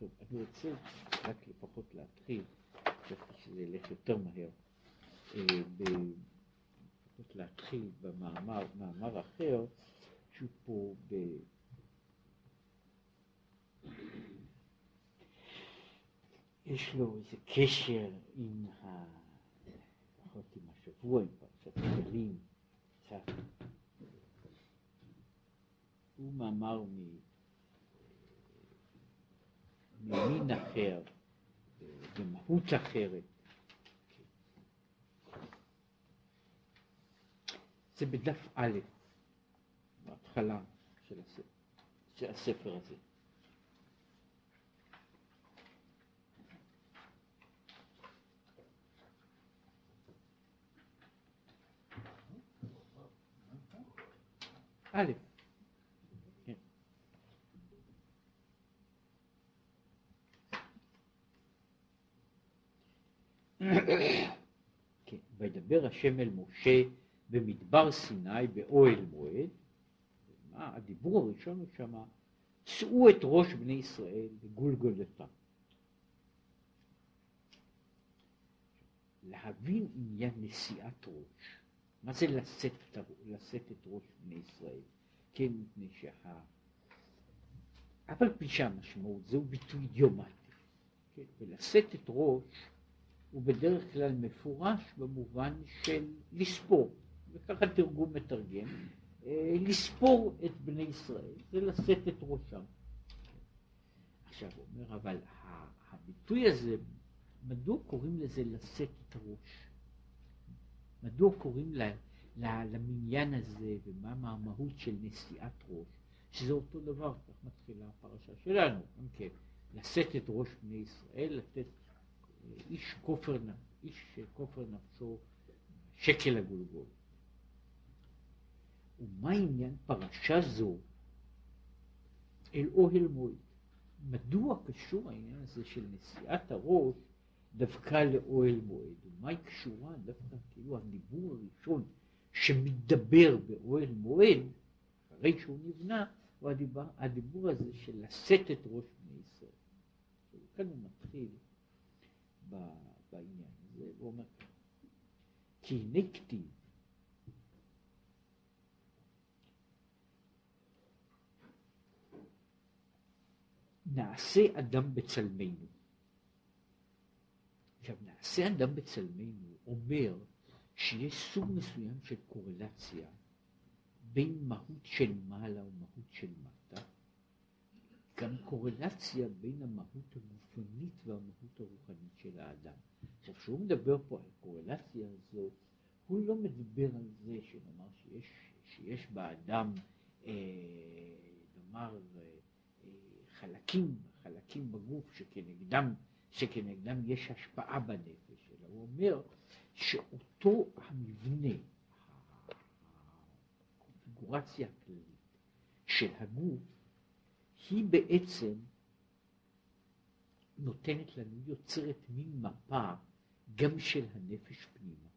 טוב, אני רוצה רק לפחות להתחיל, חשבתי שזה ילך יותר מהר, אה, לפחות להתחיל במאמר מאמר אחר, שהוא פה ב... יש לו איזה קשר עם ה... לפחות עם השבוע, עם פרשת הכלים, קצת. הוא מאמר מ... ממין אחר, במהות אחרת. זה בדף א', בהתחלה של הספר, של הספר הזה. א', כן. כן, וידבר השם אל משה במדבר סיני באוהל מועד, מה הדיבור הראשון הוא שמה, שאו את ראש בני ישראל בגולגולתם. להבין עניין נשיאת ראש. מה זה לשאת, לשאת את ראש בני ישראל? כן, מפני שה... אף על פי שהמשמעות זהו ביטוי אידיומטי, כן? ולשאת את ראש הוא בדרך כלל מפורש במובן של לספור, וככה תרגום מתרגם, אה, לספור את בני ישראל, זה לשאת את ראשם. עכשיו הוא אומר, אבל הביטוי הזה, מדוע קוראים לזה לשאת את הראש? מדוע קוראים לה, לה, למניין הזה ומה המהות של נשיאת ראש, שזה אותו דבר, כך מתחילה הפרשה שלנו, גם כן, לשאת את ראש בני ישראל, לתת איש כופר, איש כופר נפשו שקל הגולגול. ומה עניין פרשה זו אל אוהל מועד? מדוע קשור העניין הזה של נשיאת הראש דווקא לאוהל מועד. ומה היא קשורה דווקא כאילו הדיבור הראשון שמדבר באוהל מועד, אחרי שהוא נבנה, הוא הדיבור, הדיבור הזה של לשאת את ראש בני ישראל. כאן הוא מתחיל בעניין הזה, הוא אומר כי כתיב נעשה אדם בצלמנו. עכשיו, נעשה אדם בצלמנו אומר שיש סוג מסוים של קורלציה בין מהות של מעלה ומהות של מטה, גם קורלציה בין המהות הגופנית והמהות הרוחנית של האדם. עכשיו, כשהוא מדבר פה על הקורלציה הזו, הוא לא מדבר על זה שנאמר שיש, שיש באדם, אה, נאמר, אה, חלקים, חלקים בגוף שכנגדם שכנגדם יש השפעה בנפש, אלא הוא אומר שאותו המבנה, הקונפיגורציה הכללית של הגוף, היא בעצם נותנת לנו, יוצרת מין מפה גם של הנפש פנימה.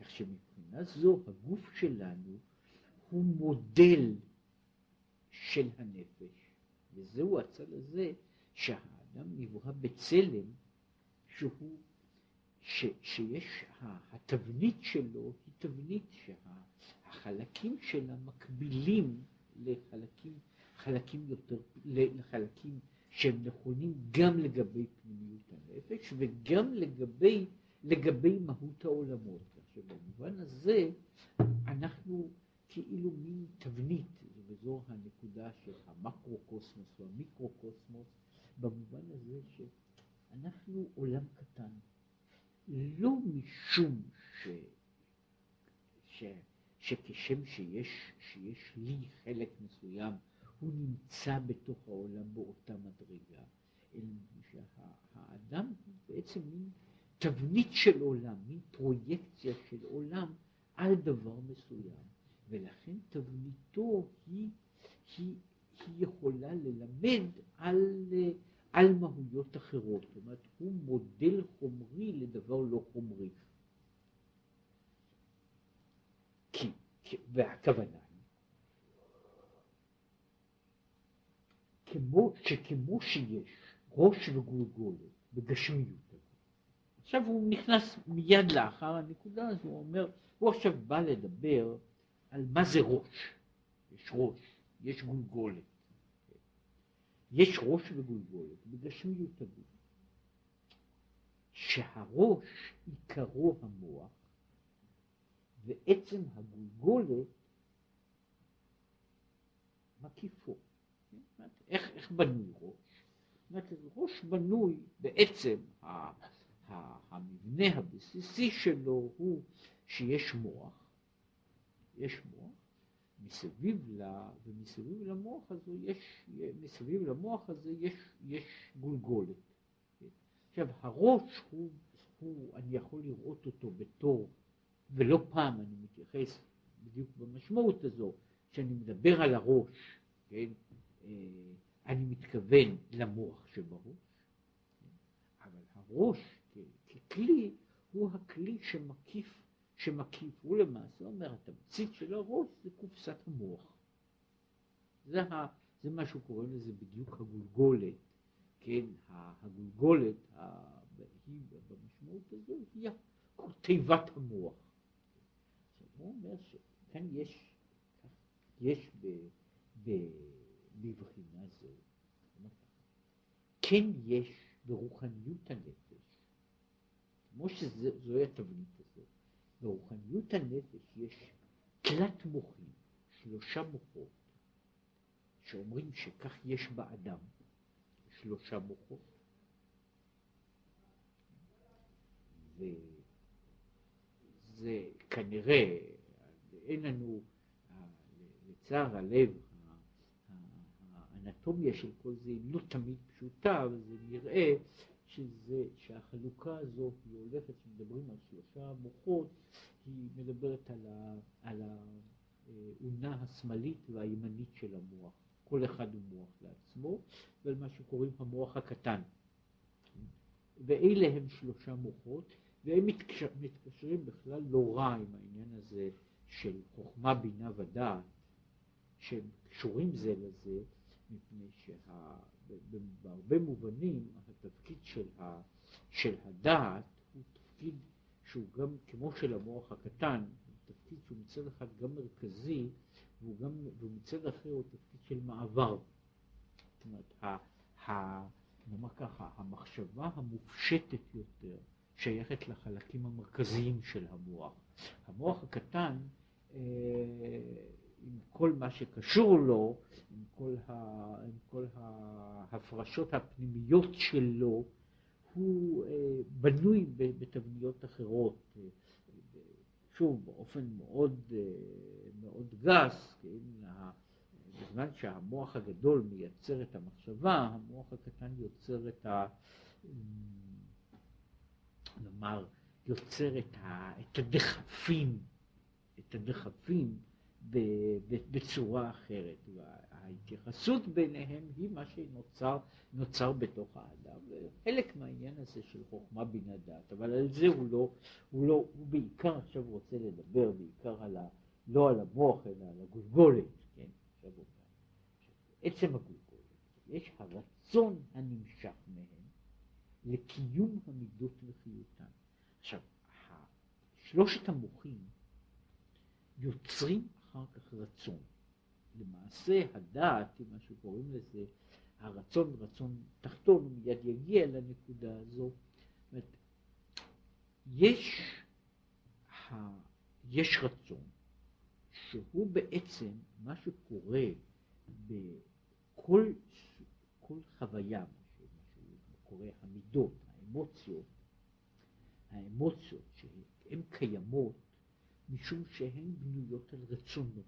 כך שמבחינה זו הגוף שלנו הוא מודל של הנפש, וזהו הצד הזה שה... האדם נברא בצלם שהוא, ש, שיש, התבנית שלו היא תבנית שהחלקים שלה מקבילים לחלקים, חלקים יותר, לחלקים שהם נכונים גם לגבי פנימיות הנפש וגם לגבי, לגבי מהות העולמות. עכשיו במובן הזה אנחנו כאילו מין תבנית, וזו הנקודה של המקרו-קוסמוס והמיקרו-קוסמוס, במובן הזה שאנחנו עולם קטן, לא משום ש, ש, שכשם שיש, שיש לי חלק מסוים, הוא נמצא בתוך העולם באותה מדרגה, אלא שהאדם הוא בעצם מין תבנית של עולם, מין פרויקציה של עולם על דבר מסוים, ולכן תבניתו היא, היא, היא יכולה ללמד על, על מהויות אחרות, זאת אומרת הוא מודל חומרי לדבר לא חומרי. והכוונה כמו, שכמו שיש ראש וגולגולת בגשמיות עכשיו הוא נכנס מיד לאחר הנקודה הזו, הוא אומר, הוא עכשיו בא לדבר על מה זה ראש. יש ראש, יש גולגולת. יש ראש וגולגולת בגשמיות הגוף. שהראש עיקרו המוח ועצם הגולגולת מקיפו. איך, איך בנוי ראש? זאת אומרת, ראש בנוי בעצם, המבנה הבסיסי שלו הוא שיש מוח, יש מוח, מסביב, לה, ומסביב למוח הזה יש, מסביב למוח הזה יש, יש גולגולת. עכשיו הראש הוא, הוא, אני יכול לראות אותו בתור, ולא פעם אני מתייחס בדיוק במשמעות הזו, כשאני מדבר על הראש, כן, אה, אני מתכוון למוח שבראש, אבל הראש ככלי הוא הכלי שמקיף, שמקיף, הוא למעשה אומר, התמצית של הראש זה קופסת המוח. זה, זה מה קורא לזה בדיוק הגולגולת, כן, הגולגולת היא במשמעות הזו היא תיבת המוח. הוא אומר שכאן יש, יש ב, ב, בבחינה זו, כן יש ברוחניות הנפש, כמו שזוהי התבנית הזאת, ברוחניות הנפש יש תלת מוחים, שלושה מוחות, שאומרים שכך יש באדם, שלושה מוחות, וזה כנראה, אין לנו, לצער הלב, האנטומיה של כל זה היא לא תמיד פשוטה, אבל זה נראה שזה, שהחלוקה הזו היא הולכת, כשמדברים על שלושה מוחות, היא מדברת על, ה, על האונה השמאלית והימנית של המוח. כל אחד הוא מוח לעצמו, ועל מה שקוראים המוח הקטן. ואלה הם שלושה מוחות, והם מתקשר, מתקשרים בכלל לא רע עם העניין הזה של חוכמה, בינה ודעת, שהם קשורים זה לזה, מפני שבהרבה מובנים התפקיד של, ה, של הדעת הוא תפקיד שהוא גם, כמו של המוח הקטן, הוא תפקיד שהוא מצד אחד גם מרכזי, והוא גם, ומצד אחר הוא תפקיד של מעבר. זאת אומרת, ה, ה, נאמר ככה, המחשבה המופשטת יותר שייכת לחלקים המרכזיים של המוח. המוח הקטן, אה, עם כל מה שקשור לו, עם כל, ה, עם כל ההפרשות הפנימיות שלו, הוא אה, בנוי בתבניות אחרות. אה, שוב, באופן מאוד, מאוד גס, כן, בזמן שהמוח הגדול מייצר את המחשבה, המוח הקטן יוצר את ה... נאמר, יוצר את, ה, את הדחפים, את הדחפים בצורה אחרת. וההתייחסות ביניהם היא מה שנוצר נוצר בתוך האדם, וחלק מהעניין הזה של חוכמה בינה דעת, אבל על זה הוא לא, הוא לא, הוא בעיקר עכשיו רוצה לדבר בעיקר על ה... לא על המוח אלא על הגולגולת, כן, עכשיו עצם הגולגולת, יש הרצון הנמשך מהם לקיום המידות וחיותן. עכשיו, שלושת המוחים יוצרים אחר כך רצון. למעשה הדעת, מה שקוראים לזה, הרצון, רצון תחתון, הוא מיד יגיע לנקודה הזו. אומרת, יש, יש רצון שהוא בעצם מה שקורה בכל כל חוויה, שקורה, המידות, האמוציות, האמוציות שהן קיימות משום שהן בנויות על רצונות.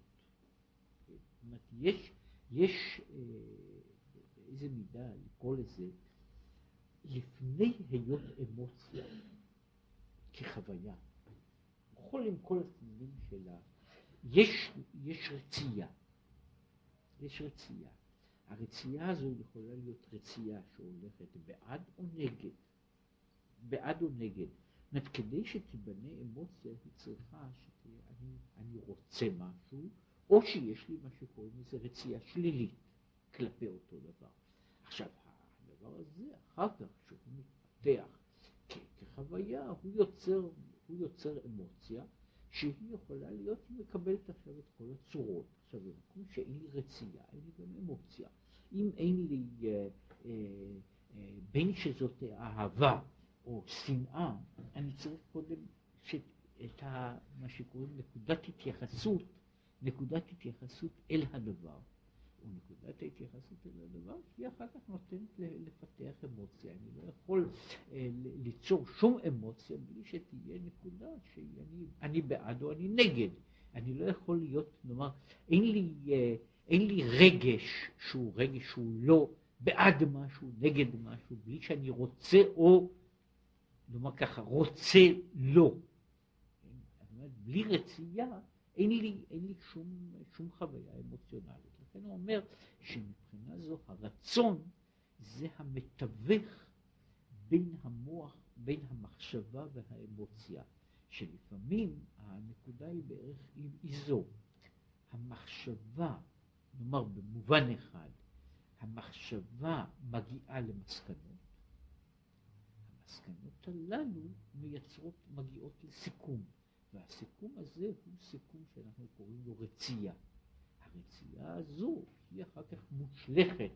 זאת אומרת, יש, יש אה, באיזה מידה לקרוא לזה, לפני היות אמוציה כחוויה, בכל עם כל הסימנים שלה, יש, יש רצייה. יש רצייה. הרצייה הזו יכולה להיות רצייה שהולכת בעד או נגד. בעד או נגד. זאת אומרת, כדי שתיבנה אמוציה, היא צריכה שתהיה, אני, אני רוצה משהו, או שיש לי מה שקוראים לזה רצייה שלילית. כלפי אותו דבר. עכשיו, הדבר הזה, אחר כך, כשהוא מתפתח כחוויה, הוא יוצר, הוא יוצר אמוציה שהיא יכולה להיות, מקבלת עכשיו את כל הצורות. עכשיו, במקום שאין לי רצייה, אין לי גם אמוציה. אם אין לי, אה, אה, אה, בין שזאת אהבה או שנאה, אני צריך קודם את ה, מה שקוראים נקודת התייחסות, נקודת התייחסות אל הדבר. ונקודת ההתייחסות אל הדבר, שהיא אחר כך נותנת לפתח אמוציה. אני לא יכול אה, ליצור שום אמוציה בלי שתהיה נקודה שאני אני בעד או אני נגד. אני לא יכול להיות, נאמר, אין לי, אה, אין לי רגש שהוא רגש שהוא לא בעד משהו, נגד משהו, בלי שאני רוצה או, נאמר ככה, רוצה לא. בלי רצייה אין לי, אין לי שום, שום חוויה אמוציונלית. לכן הוא אומר שמבחינה זו הרצון זה המתווך בין המוח, בין המחשבה והאמוציה, שלפעמים הנקודה היא בערך היא זו. המחשבה, נאמר במובן אחד, המחשבה מגיעה למסקנות, המסקנות הללו מייצרות, מגיעות לסיכום, והסיכום הזה הוא סיכום שאנחנו קוראים לו רצייה. הרצייה הזו היא אחר כך מושלכת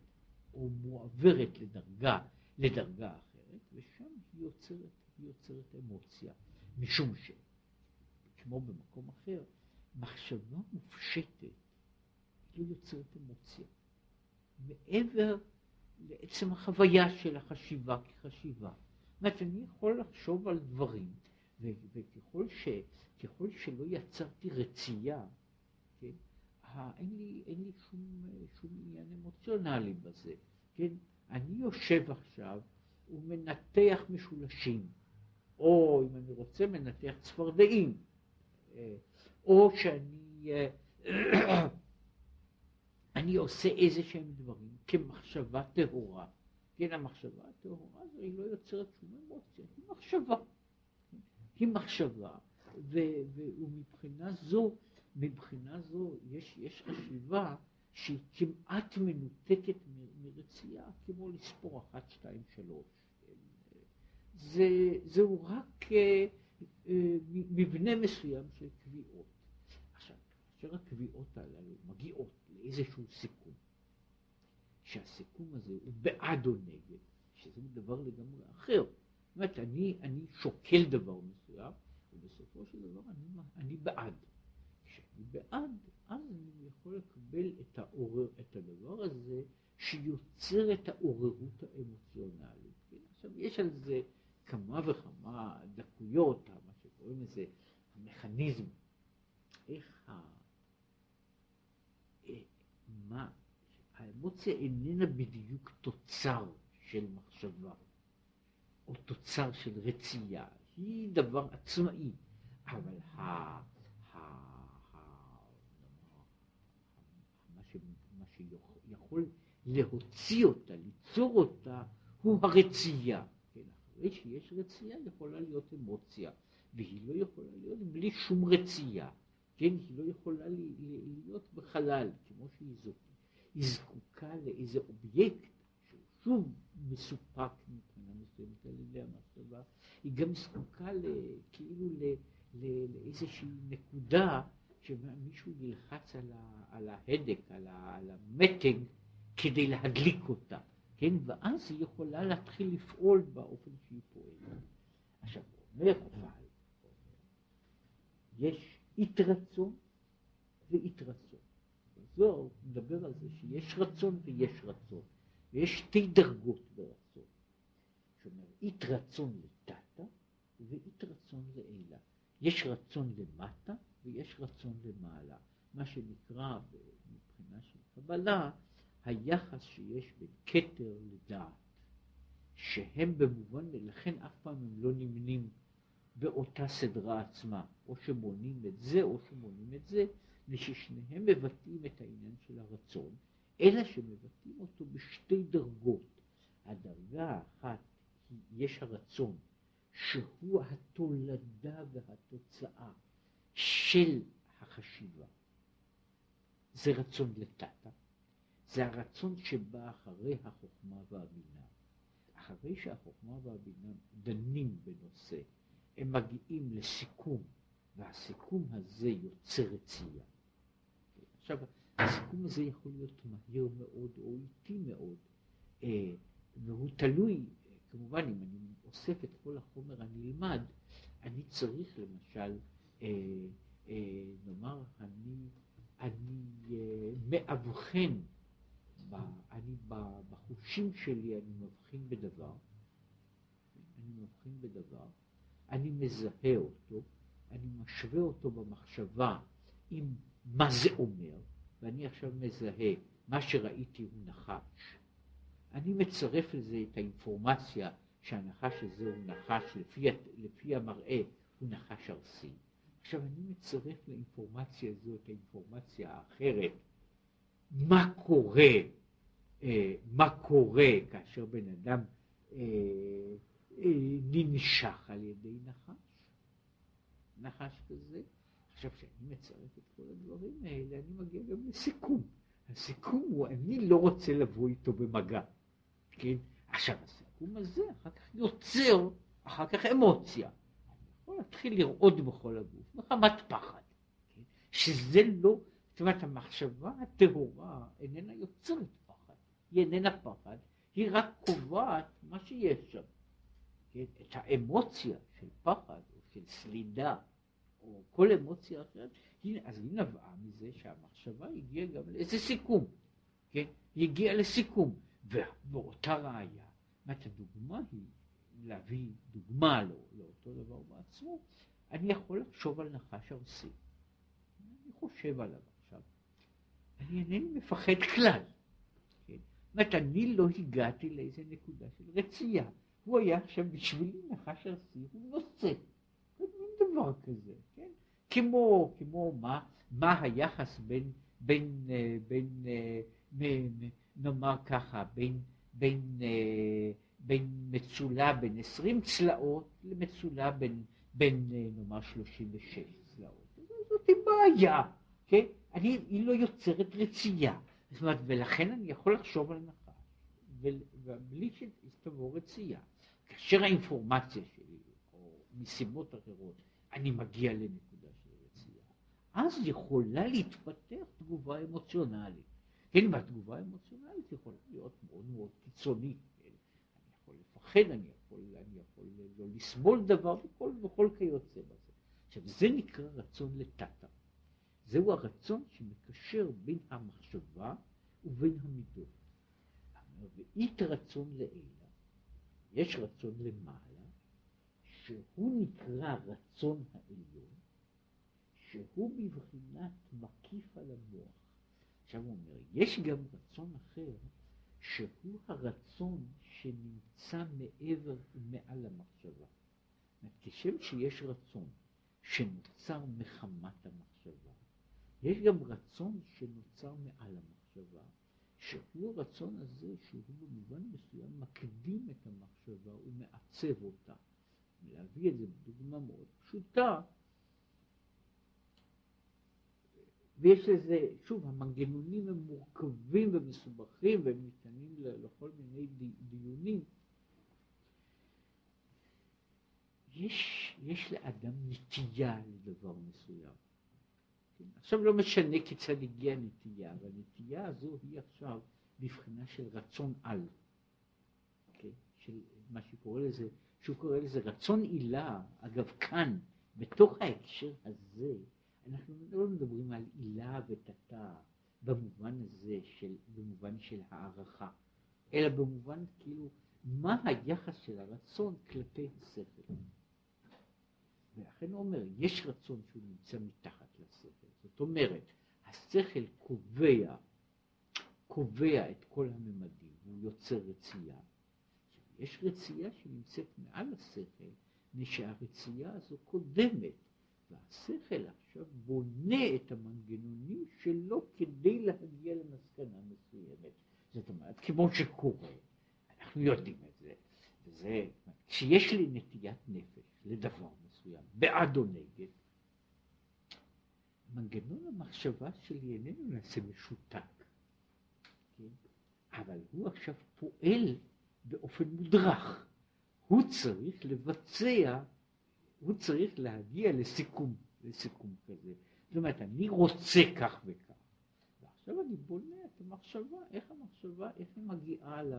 או מועברת לדרגה, לדרגה אחרת, ושם היא יוצרת, היא יוצרת אמוציה, משום ש, כמו במקום אחר, מחשבה מופשטת היא לא יוצרת אמוציה. מעבר לעצם החוויה של החשיבה כחשיבה. זאת אומרת, אני יכול לחשוב על דברים, וככל ש, שלא יצרתי רצייה, כן, אין לי, אין לי שום, שום עניין אמוציונלי בזה, כן? אני יושב עכשיו ומנתח משולשים, או אם אני רוצה מנתח צפרדעים, אה, או שאני אה, אני עושה איזה שהם דברים כמחשבה טהורה. כן, המחשבה הטהורה הזו היא לא יוצרת שום אמוציה, היא מחשבה. היא מחשבה, ומבחינה זו מבחינה זו יש, יש חשיבה שהיא כמעט מנותקת מרצייה, כמו לספור אחת, שתיים, שלוש. זה, זהו רק אה, אה, מבנה מסוים של קביעות. כאשר הקביעות הללו מגיעות לאיזשהו סיכום, שהסיכום הזה הוא בעד או נגד, שזה דבר לגמרי אחר. זאת אומרת, אני, אני שוקל דבר מסוים, ובסופו של דבר אני, אני בעד. כשאני בעד, אז אני יכול לקבל את, העורר, את הדבר הזה שיוצר את העוררות האמוציונלית. כן? עכשיו, יש על זה כמה וכמה דקויות, מה שקוראים לזה המכניזם, איך ה... מה, האמוציה איננה בדיוק תוצר של מחשבה, או תוצר של רצייה, היא דבר עצמאי, אבל ה... שיכול להוציא אותה, ליצור אותה, הוא הרצייה. כן, אחרי שיש רצייה יכולה להיות אמוציה, והיא לא יכולה להיות בלי שום רצייה. כן, היא לא יכולה להיות בחלל, כמו שהיא זאת. היא זקוקה לאיזה אובייקט שהוא שוב מסופק מבחינה מסוימת על ידי המחשבה, היא גם זקוקה כאילו לאיזושהי נקודה שמישהו ילחץ על, ה, על ההדק, על, ה, על המתג, כדי להדליק אותה, כן? ואז היא יכולה להתחיל לפעול באופן שהיא פועלת. עכשיו, אומר אבל, יש אית-רצון ואית-רצון. זוהר מדבר על זה שיש רצון ויש רצון, ויש שתי דרגות ברצון. שאומר, אית-רצון לטאטה ואית-רצון לעילה. יש רצון למטה ויש רצון למעלה, מה שנקרא מבחינה של קבלה היחס שיש בין כתר לדעת, שהם במובן, לכן אף פעם הם לא נמנים באותה סדרה עצמה, או שמונים את זה או שמונים את זה, וששניהם מבטאים את העניין של הרצון, אלא שמבטאים אותו בשתי דרגות. הדרגה האחת, יש הרצון, שהוא התולדה והתוצאה של החשיבה. זה רצון לטאטה, זה הרצון שבא אחרי החוכמה והבינה. אחרי שהחוכמה והבינה דנים בנושא, הם מגיעים לסיכום, והסיכום הזה יוצר רצייה. עכשיו, הסיכום הזה יכול להיות מהיר מאוד או איטי מאוד, אה, והוא תלוי, כמובן, אם אני אוסף את כל החומר הנלמד, אני צריך למשל, אה, אה, נאמר, אני, אני מאבחן, אני בחושים שלי, אני מבחין בדבר, אני מבחין בדבר, אני מזהה אותו, אני משווה אותו במחשבה עם מה זה אומר, ואני עכשיו מזהה, מה שראיתי הוא נחש, אני מצרף לזה את האינפורמציה שהנחש הזה הוא נחש, לפי, לפי המראה הוא נחש ארסי. עכשיו אני מצרף לאינפורמציה הזו את האינפורמציה האחרת, מה קורה, אה, מה קורה כאשר בן אדם אה, ננשך על ידי נחש, נחש כזה. עכשיו כשאני מצרף את כל הדברים האלה אני מגיע גם לסיכום. הסיכום הוא אני לא רוצה לבוא איתו במגע. כן? עכשיו הסיכום הזה אחר כך יוצר אחר כך אמוציה. אני יכול להתחיל לרעוד בכל הגוף, מחמת פחד. כן? שזה לא, זאת אומרת המחשבה הטהורה איננה יוצרת פחד, היא איננה פחד, היא רק קובעת מה שיש שם. כן? את האמוציה של פחד או של סלידה או כל אמוציה אחרת, היא, אז היא נבעה מזה שהמחשבה הגיעה גם לאיזה סיכום, כן? היא הגיעה לסיכום. ובאותה ראיה, זאת הדוגמה היא להביא דוגמה לא, לאותו דבר בעצמו, אני יכול לחשוב על נחש ארסי. אני חושב עליו עכשיו. אני אינני מפחד כלל. כן? זאת אומרת, אני לא הגעתי לאיזה נקודה של רצייה. הוא היה עכשיו בשבילי נחש ארסי, הוא נושא. אין דבר כזה, כן? כמו, כמו מה, מה היחס בין, בין, בין, בין, בין נאמר ככה, בין, בין, אה, בין מצולה בין עשרים צלעות למצולה בין, בין אה, נאמר שלושים ושש צלעות. זאת בעיה, כן? אני, היא לא יוצרת רצייה. זאת אומרת, ולכן אני יכול לחשוב על נחש, ובלי שתבוא רצייה. כאשר האינפורמציה שלי, או מסיבות אחרות, אני מגיע לנקודה של רצייה, אז יכולה להתפתח תגובה אמוציונלית. כן, והתגובה האמוציונלית יכולה להיות מאוד מאוד קיצונית. כן? אני יכול לפחד, אני יכול, אני יכול לא לסבול דבר וכל, וכל כיוצא בזה. עכשיו, זה נקרא רצון לטאטה. זהו הרצון שמקשר בין המחשבה ובין המידות. ואית רצון לעילה, יש רצון למעלה, שהוא נקרא רצון העליון, שהוא בבחינת מקיף על המוח. עכשיו הוא אומר, יש גם רצון אחר, שהוא הרצון שנמצא מעבר ומעל המחשבה. כשם שיש רצון שנוצר מחמת המחשבה, יש גם רצון שנוצר מעל המחשבה, שהוא הרצון הזה שהוא במובן מסוים מקדים את המחשבה ומעצב אותה. להביא את זה בדוגמה מאוד פשוטה, ויש לזה, שוב, המנגנונים הם מורכבים ומסובכים והם ניתנים לכל מיני דיונים. יש, יש לאדם נטייה לדבר מסוים. כן? עכשיו לא משנה כיצד הגיעה הנטייה, אבל הנטייה הזו היא עכשיו בבחינה של רצון על. כן? של מה שקורא לזה, שהוא קורא לזה רצון עילה, אגב כאן, בתוך ההקשר הזה, אנחנו לא מדברים על עילה ותתה במובן הזה של, במובן של הערכה, אלא במובן כאילו מה היחס של הרצון כלפי השכל. ולכן הוא אומר, יש רצון שהוא נמצא מתחת לשכל. זאת אומרת, השכל קובע, קובע את כל הממדים, הוא יוצר רצייה. יש רצייה שנמצאת מעל השכל, מפני הזו קודמת והשכל עכשיו בונה את המנגנונים שלו כדי להגיע למסקנה מסוימת. זאת אומרת, כמו שקורה, אנחנו יודעים את זה, וזה, כשיש לי נטיית נפש לדבר מסוים, בעד או נגד, מנגנון המחשבה שלי איננו נעשה משותק. כן? אבל הוא עכשיו פועל באופן מודרך. הוא צריך לבצע, הוא צריך להגיע לסיכום, לסיכום כזה. זאת אומרת, אני רוצה כך וכך. ועכשיו אני בונה את המחשבה, איך המחשבה, איך היא מגיעה ל,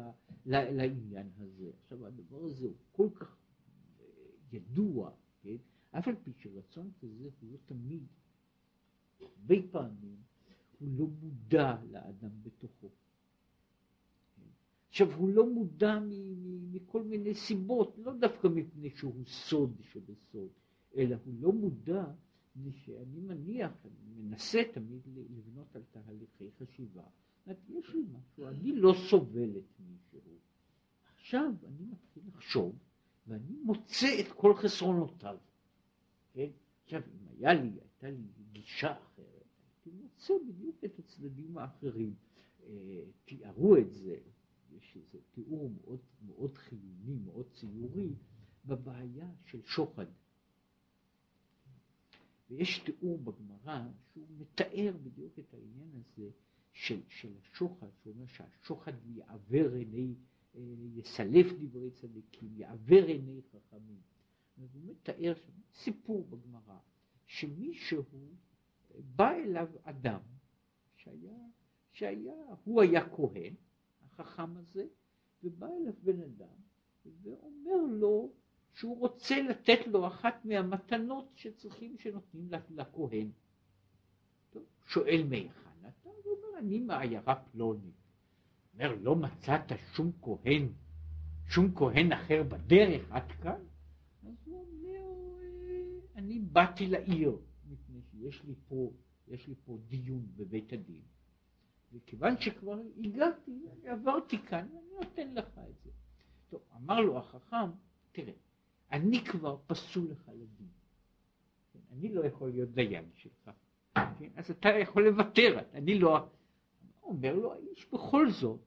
ל, לעניין הזה. עכשיו הדבר הזה הוא כל כך אה, ידוע, כן? אף על פי שרצון כזה הוא לא תמיד, הרבה פעמים, הוא לא מודע לאדם בתוכו. עכשיו, הוא לא מודע מכל מיני סיבות, לא דווקא מפני שהוא סוד שבסוד, אלא הוא לא מודע שאני מניח, אני מנסה תמיד לבנות על תהליכי חשיבה. זאת יש לי משהו, אני לא סובל את מישהו. עכשיו אני מתחיל לחשוב, ואני מוצא את כל חסרונותיו. כן? עכשיו, אם היה לי, הייתה לי גישה אחרת, הייתי מוצא בדיוק את הצדדים האחרים. אה, תיארו את זה, יש איזה תיאור מאוד, מאוד חיוני, מאוד ציורי, בבעיה של שוחד. ויש תיאור בגמרא שהוא מתאר בדיוק את העניין הזה של, של השוחד, שהוא אומר שהשוחד יעוור עיני, אה, יסלף דברי צדיקים, יעוור עיני חכמים. הוא מתאר סיפור בגמרא, שמישהו בא אליו אדם שהיה, שהיה, הוא היה כהן, החכם הזה, ובא אליו בן אדם ואומר לו שהוא רוצה לתת לו אחת מהמתנות שצריכים, שנותנים לכהן. טוב, שואל מהיכן אתה? הוא אומר, אני מעיירה פלוני. אומר, לא מצאת שום כהן, שום כהן אחר בדרך עד כאן? אז הוא אומר, אני באתי לעיר, מפני שיש לי פה, יש לי פה דיון בבית הדין. וכיוון שכבר הגעתי, אני עברתי כאן, אני נותן לך את זה. טוב, אמר לו החכם, תראה, אני כבר פסול לך לדין. כן, אני לא יכול להיות דיין שלך. כן, אז אתה יכול לוותר, אני לא... אומר לו האיש בכל זאת,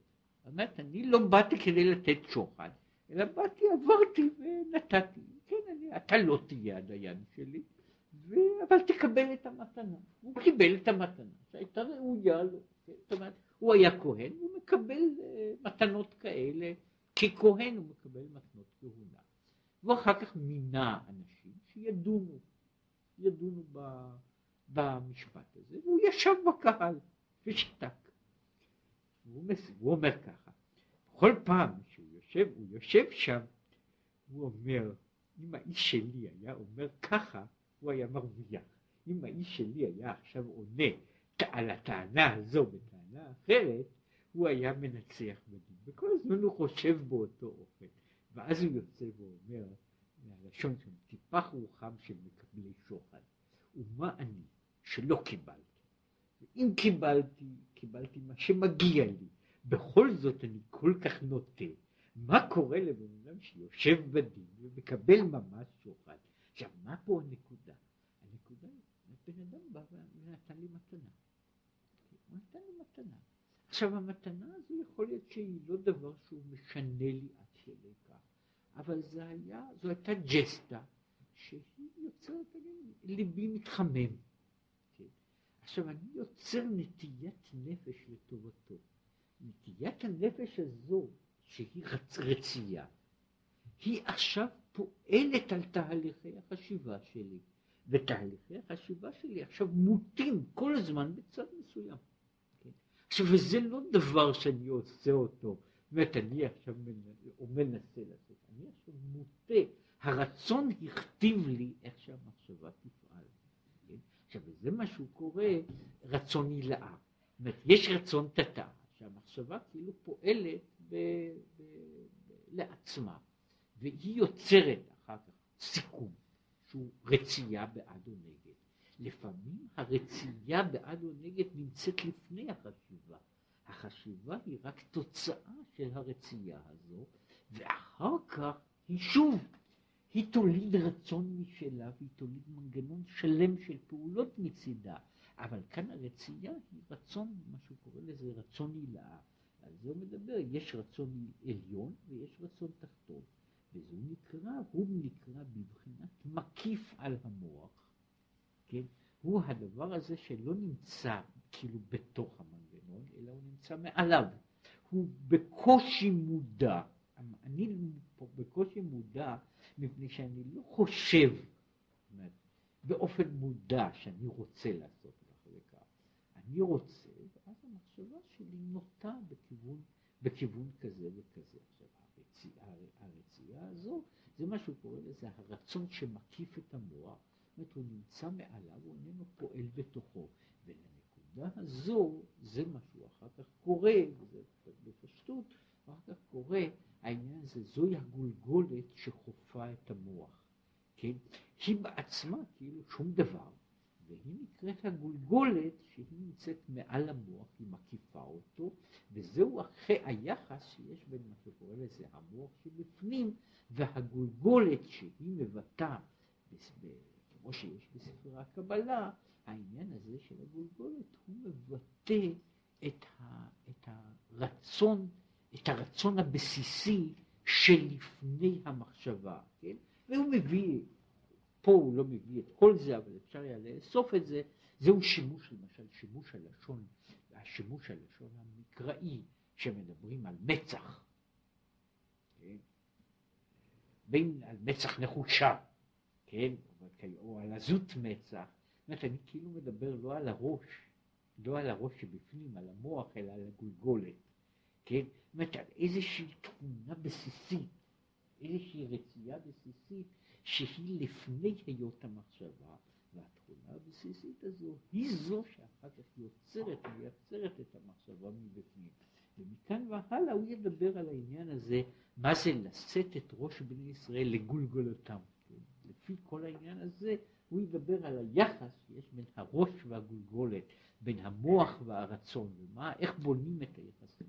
באמת, אני לא באתי כדי לתת שוחד, אלא באתי, עברתי ונתתי. כן, אני, אתה לא תהיה הדיין שלי, ו... אבל תקבל את המתנה. הוא קיבל את המתנה שהייתה ראויה לו. זאת אומרת, הוא היה כהן, הוא מקבל uh, מתנות כאלה, ככהן הוא מקבל מתנות כהונה. ואחר כך מינה אנשים שידונו, ידונו ב, במשפט הזה, והוא ישב בקהל ושתק. והוא, הוא אומר ככה, בכל פעם שהוא יושב, הוא יושב שם, הוא אומר, אם האיש שלי היה אומר ככה, הוא היה מרוויח. אם האיש שלי היה עכשיו עונה על הטענה הזו בטענה אחרת, הוא היה מנצח בדין. וכל הזמן הוא חושב באותו אופן. ואז הוא יוצא ואומר, מהלשון שם, טיפח רוחם של מקבלי שוחד. ומה אני שלא קיבלתי? ואם קיבלתי, קיבלתי מה שמגיע לי. בכל זאת אני כל כך נוטה. מה קורה לבן אדם שיושב בדין ומקבל ממש שוחד? עכשיו, מה פה הנקודה? הנקודה היא, בן אדם בא ונתן לי מתנה. הוא נתן לי מתנה. עכשיו, המתנה הזו יכול להיות שהיא לא דבר שהוא משנה לי עד כדי כך, אבל זה היה, זו הייתה ג'סטה שהיא יוצרת, ליבי מתחמם. כן? עכשיו, אני יוצר נטיית נפש לטובתו. נטיית הנפש הזו, שהיא רצ... רצייה, היא עכשיו פועלת על תהליכי החשיבה שלי, ותהליכי החשיבה שלי עכשיו מוטים כל הזמן בצד מסוים. כן? עכשיו, וזה לא דבר שאני עושה אותו, זאת אומרת, אני עכשיו מנסה לעשות, אני עכשיו מוטה, הרצון הכתיב לי איך שהמחשבה תפעל. כן? עכשיו, וזה מה שהוא קורא רצון הילאה. זאת אומרת, יש רצון תתא, שהמחשבה כאילו פועלת ב, ב, ב, לעצמה. והיא יוצרת אחר כך סיכום שהוא רצייה בעד או נגד. לפעמים הרצייה בעד או נגד נמצאת לפני החשיבה. החשיבה היא רק תוצאה של הרצייה הזו, ואחר כך היא שוב, היא תוליד רצון משלה, והיא תוליד מנגנון שלם של פעולות מצידה. אבל כאן הרצייה היא רצון, מה שהוא קורא לזה רצון הילאה. על זה הוא מדבר, יש רצון עליון ויש רצון תחתון. וזה נקרא, הוא נקרא בבחינת מקיף על המוח, כן? הוא הדבר הזה שלא נמצא כאילו בתוך המנגנון, אלא הוא נמצא מעליו. הוא בקושי מודע. אני בקושי מודע מפני שאני לא חושב אומרת, באופן מודע שאני רוצה לעשות כך וכך. אני רוצה, ואז המחשבה שלי נוטה בכיוון, בכיוון כזה וכזה. עכשיו, הרצייה הזו, זה מה שהוא קורא לזה הרצון שמקיף את המוח, זאת אומרת, הוא נמצא מעליו, הוא איננו פועל בתוכו. ולנקודה הזו, זה מה שהוא אחר כך קורא, וזה בפשטות, אחר כך קורא, העניין הזה, זוהי הגולגולת שחופה את המוח. כן? היא בעצמה כאילו שום דבר, והיא נקראת הגולגולת שהיא נמצאת מעל המוח, היא מקיפה אותו, וזהו אחרי היחס שיש בין מה שקורא לזה המוח שבפנים והגולגולת שהיא מבטאה, כמו שיש בספרי הקבלה, העניין הזה של הגולגולת הוא מבטא את, ה, את הרצון, את הרצון הבסיסי שלפני המחשבה, כן? והוא מביא, פה הוא לא מביא את כל זה, אבל אפשר היה לאסוף את זה, זהו שימוש, למשל שימוש הלשון, השימוש הלשון המקראי, שמדברים על מצח, כן? בין על מצח נחושה, כן? או על עזות מצח, זאת אומרת, אני כאילו מדבר לא על הראש, לא על הראש שבפנים, על המוח, אלא על הגולגולת, כן? זאת אומרת, על איזושהי תכונה בסיסית איזושהי רצייה בסיסית שהיא לפני היות המחשבה, והתכונה הבסיסית הזו היא זו שאחר כך יוצרת, מייצרת את המחשבה מבפנים. ומכאן והלאה הוא ידבר על העניין הזה, מה זה לשאת את ראש בני ישראל לגולגולותם. כן? לפי כל העניין הזה הוא ידבר על היחס שיש בין הראש והגולגולת, בין המוח והרצון, ומה, איך בונים את היחסים.